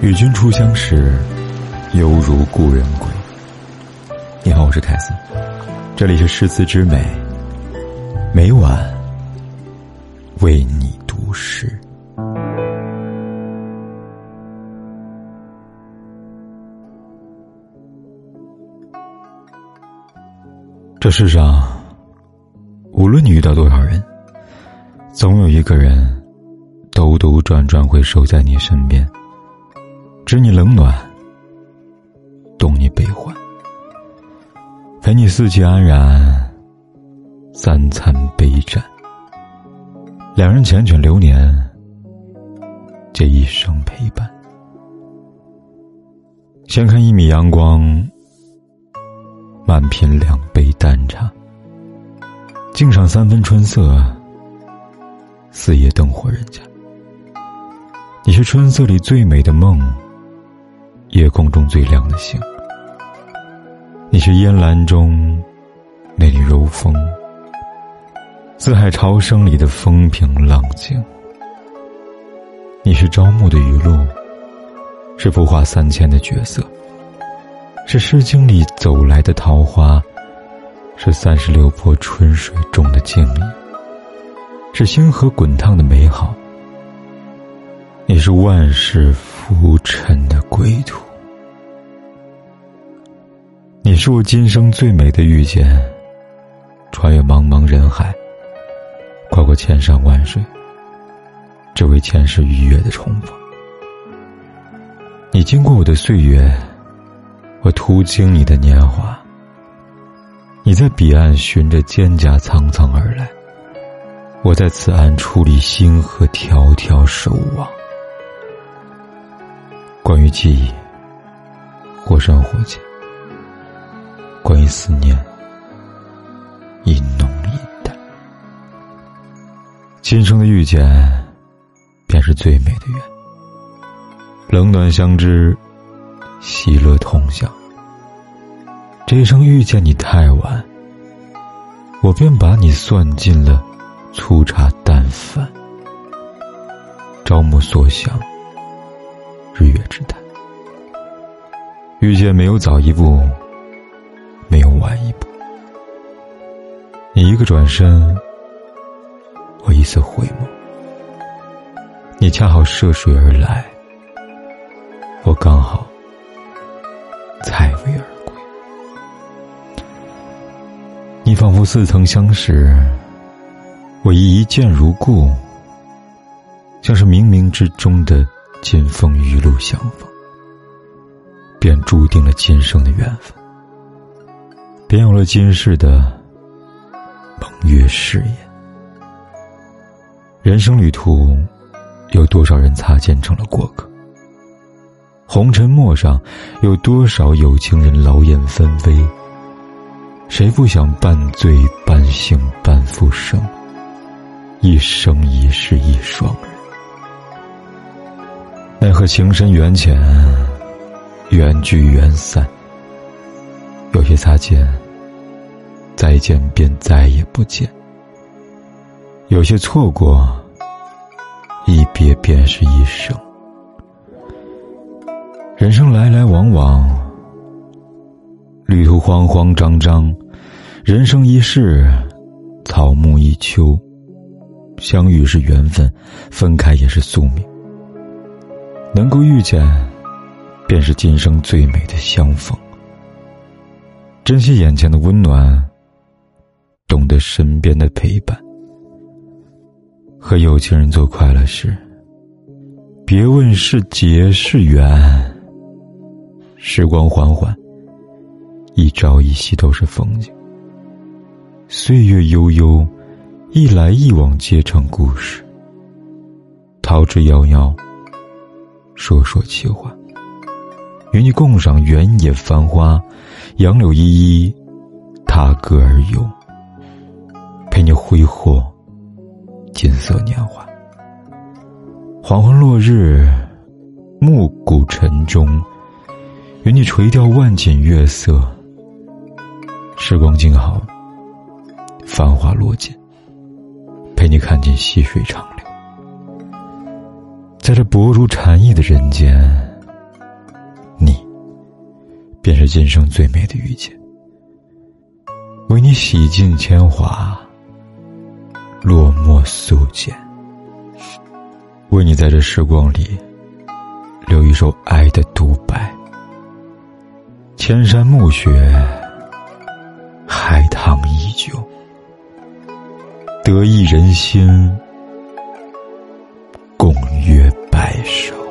与君初相识，犹如故人归。你好，我是凯森，这里是诗词之美，每晚为你读诗。这世上，无论你遇到多少人，总有一个人兜兜转转会守在你身边。知你冷暖，懂你悲欢，陪你四季安然，三餐悲战。两人缱绻流年，这一生陪伴。先看一米阳光，慢品两杯淡茶，敬上三分春色，四野灯火人家。你是春色里最美的梦。夜空中最亮的星，你是烟岚中那缕柔风，四海潮生里的风平浪静。你是朝暮的雨露，是浮华三千的角色，是诗经里走来的桃花，是三十六坡春水中的静谧，是星河滚烫的美好。你是万世浮沉的归途，你是我今生最美的遇见。穿越茫茫人海，跨过千山万水，只为前世愉悦的重逢。你经过我的岁月，我途经你的年华。你在彼岸寻着蒹葭苍苍而来，我在此岸矗立星河迢迢守望。关于记忆，或深或浅；关于思念，一浓一淡。今生的遇见，便是最美的缘。冷暖相知，喜乐同享。这一生遇见你太晚，我便把你算进了粗茶淡饭。朝暮所想。日月之谈，遇见没有早一步，没有晚一步。你一个转身，我一次回眸。你恰好涉水而来，我刚好采薇而仿佛似曾相识，我亦一见如故，像是冥冥之中的。金风玉露相逢，便注定了今生的缘分，便有了今世的盟约誓言。人生旅途，有多少人擦肩成了过客？红尘陌上，有多少有情人劳燕分飞？谁不想半醉半醒半复生？一生一世一双人。奈何情深缘浅，缘聚缘散。有些擦肩，再见便再也不见；有些错过，一别便是一生。人生来来往往，旅途慌慌张张，人生一世，草木一秋。相遇是缘分，分开也是宿命。能够遇见，便是今生最美的相逢。珍惜眼前的温暖，懂得身边的陪伴。和有情人做快乐事，别问是劫是缘。时光缓缓，一朝一夕都是风景。岁月悠悠，一来一往皆成故事。桃之夭夭。说说气话，与你共赏原野繁花，杨柳依依，踏歌而游，陪你挥霍金色年华。黄昏落日，暮鼓晨钟，与你垂钓万锦月色。时光静好，繁华落尽，陪你看尽细水长流。在这薄如蝉翼的人间，你便是今生最美的遇见。为你洗尽铅华，落寞素简。为你在这时光里留一首爱的独白。千山暮雪，海棠依旧。得一人心共约白首。